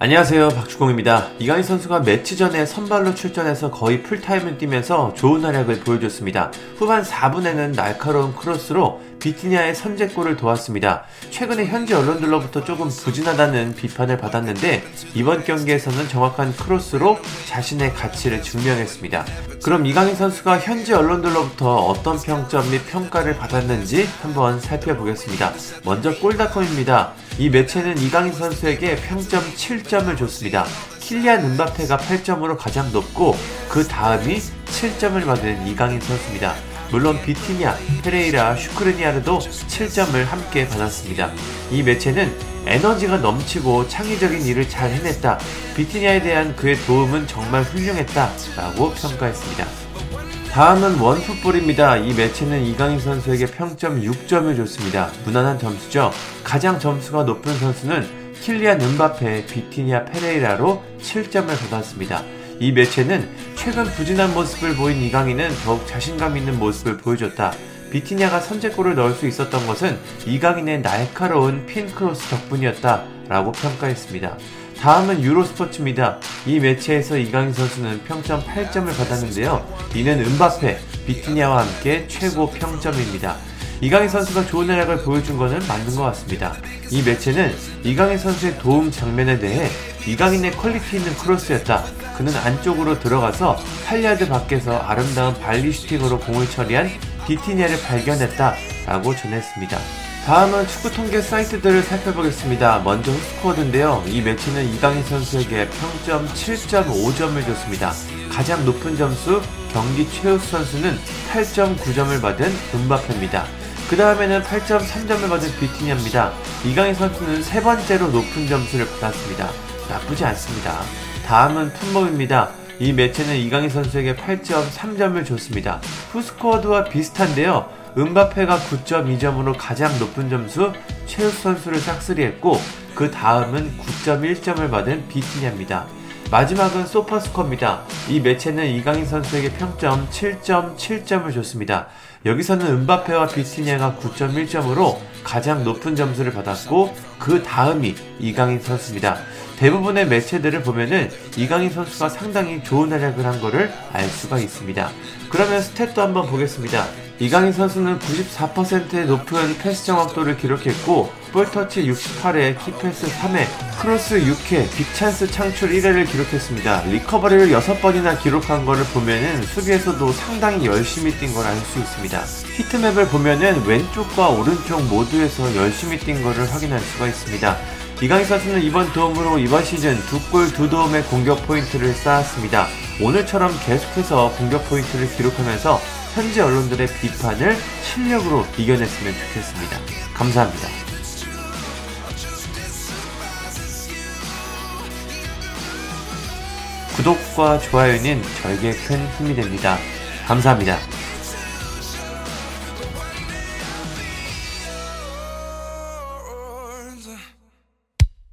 안녕하세요 박주공입니다. 이강인 선수가 매치 전에 선발로 출전해서 거의 풀타임을 뛰면서 좋은 활약을 보여줬습니다. 후반 4분에는 날카로운 크로스로 비티니아의 선제골을 도왔습니다. 최근에 현지 언론들로부터 조금 부진하다는 비판을 받았는데 이번 경기에서는 정확한 크로스로 자신의 가치를 증명했습니다. 그럼 이강인 선수가 현지 언론들로부터 어떤 평점 및 평가를 받았는지 한번 살펴보겠습니다. 먼저 골닷컴입니다. 이 매체는 이강인 선수에게 평점 7점을 줬습니다. 킬리안 은바페가 8점으로 가장 높고 그 다음이 7점을 받은 이강인 선수입니다. 물론 비티니아, 페레이라, 슈크르니아르도 7점을 함께 받았습니다. 이 매체는 에너지가 넘치고 창의적인 일을 잘 해냈다. 비티니아에 대한 그의 도움은 정말 훌륭했다. 라고 평가했습니다. 다음은 원풋볼입니다. 이 매체는 이강인 선수에게 평점 6점을 줬습니다. 무난한 점수죠. 가장 점수가 높은 선수는 킬리안 음바페, 비티냐 페레이라로 7점을 받았습니다. 이 매체는 최근 부진한 모습을 보인 이강인은 더욱 자신감 있는 모습을 보여줬다. 비티냐가 선제골을 넣을 수 있었던 것은 이강인의 날카로운 핀크로스 덕분이었다. 라고 평가했습니다. 다음은 유로스포츠입니다. 이 매체에서 이강인 선수는 평점 8점을 받았는데요. 이는 음바페, 비티냐와 함께 최고 평점입니다. 이강인 선수가 좋은 활약을 보여준 것은 맞는 것 같습니다. 이 매체는 이강인 선수의 도움 장면에 대해 이강인의 quality 있는 크로스였다. 그는 안쪽으로 들어가서 8야드 밖에서 아름다운 발리 슈팅으로 공을 처리한 비티냐를 발견했다. 라고 전했습니다. 다음은 축구 통계 사이트들을 살펴보겠습니다. 먼저 후스코어드인데요. 이 매체는 이강인 선수에게 평점 7.5점을 줬습니다. 가장 높은 점수 경기 최우수 선수는 8.9점을 받은 은바페입니다. 그 다음에는 8.3점을 받은 비티니아입니다. 이강인 선수는 세 번째로 높은 점수를 받았습니다. 나쁘지 않습니다. 다음은 풋몸입니다. 이 매체는 이강인 선수에게 8.3점을 줬습니다. 후스코어드와 비슷한데요. 은바페가 9.2점으로 가장 높은 점수 최우수 선수를 싹쓸이했고 그 다음은 9.1점을 받은 비티냐입니다. 마지막은 소파스코어입니다. 이 매체는 이강인 선수에게 평점 7.7점을 줬습니다. 여기서는 음바페와 비티냐가 9.1점으로 가장 높은 점수를 받았고 그 다음이 이강인 선수입니다. 대부분의 매체들을 보면은 이강인 선수가 상당히 좋은 활약을 한 것을 알 수가 있습니다. 그러면 스탯도 한번 보겠습니다. 이강인 선수는 94%의 높은 패스 정확도를 기록했고 볼터치 68회, key pass 3회, 크로스 6회, big chance 창출 1회를 기록했습니다. recovery를 6번이나 기록한 것을 보면은 수비에서도 상당히 열심히 뛴 걸 알 수 있습니다. heat map을 보면은 왼쪽과 오른쪽 모두에서 열심히 뛴 것을 확인할 수가 있습니다. 이강인 선수는 이번 도움으로 이번 시즌 두 골 두 도움의 공격 포인트를 쌓았습니다. 오늘처럼 계속해서 공격 포인트를 기록하면서 현지 언론들의 비판을 실력으로 이겨냈으면 좋겠습니다. 감사합니다. 구독과 좋아요는 저에게 큰 힘이 됩니다. 감사합니다.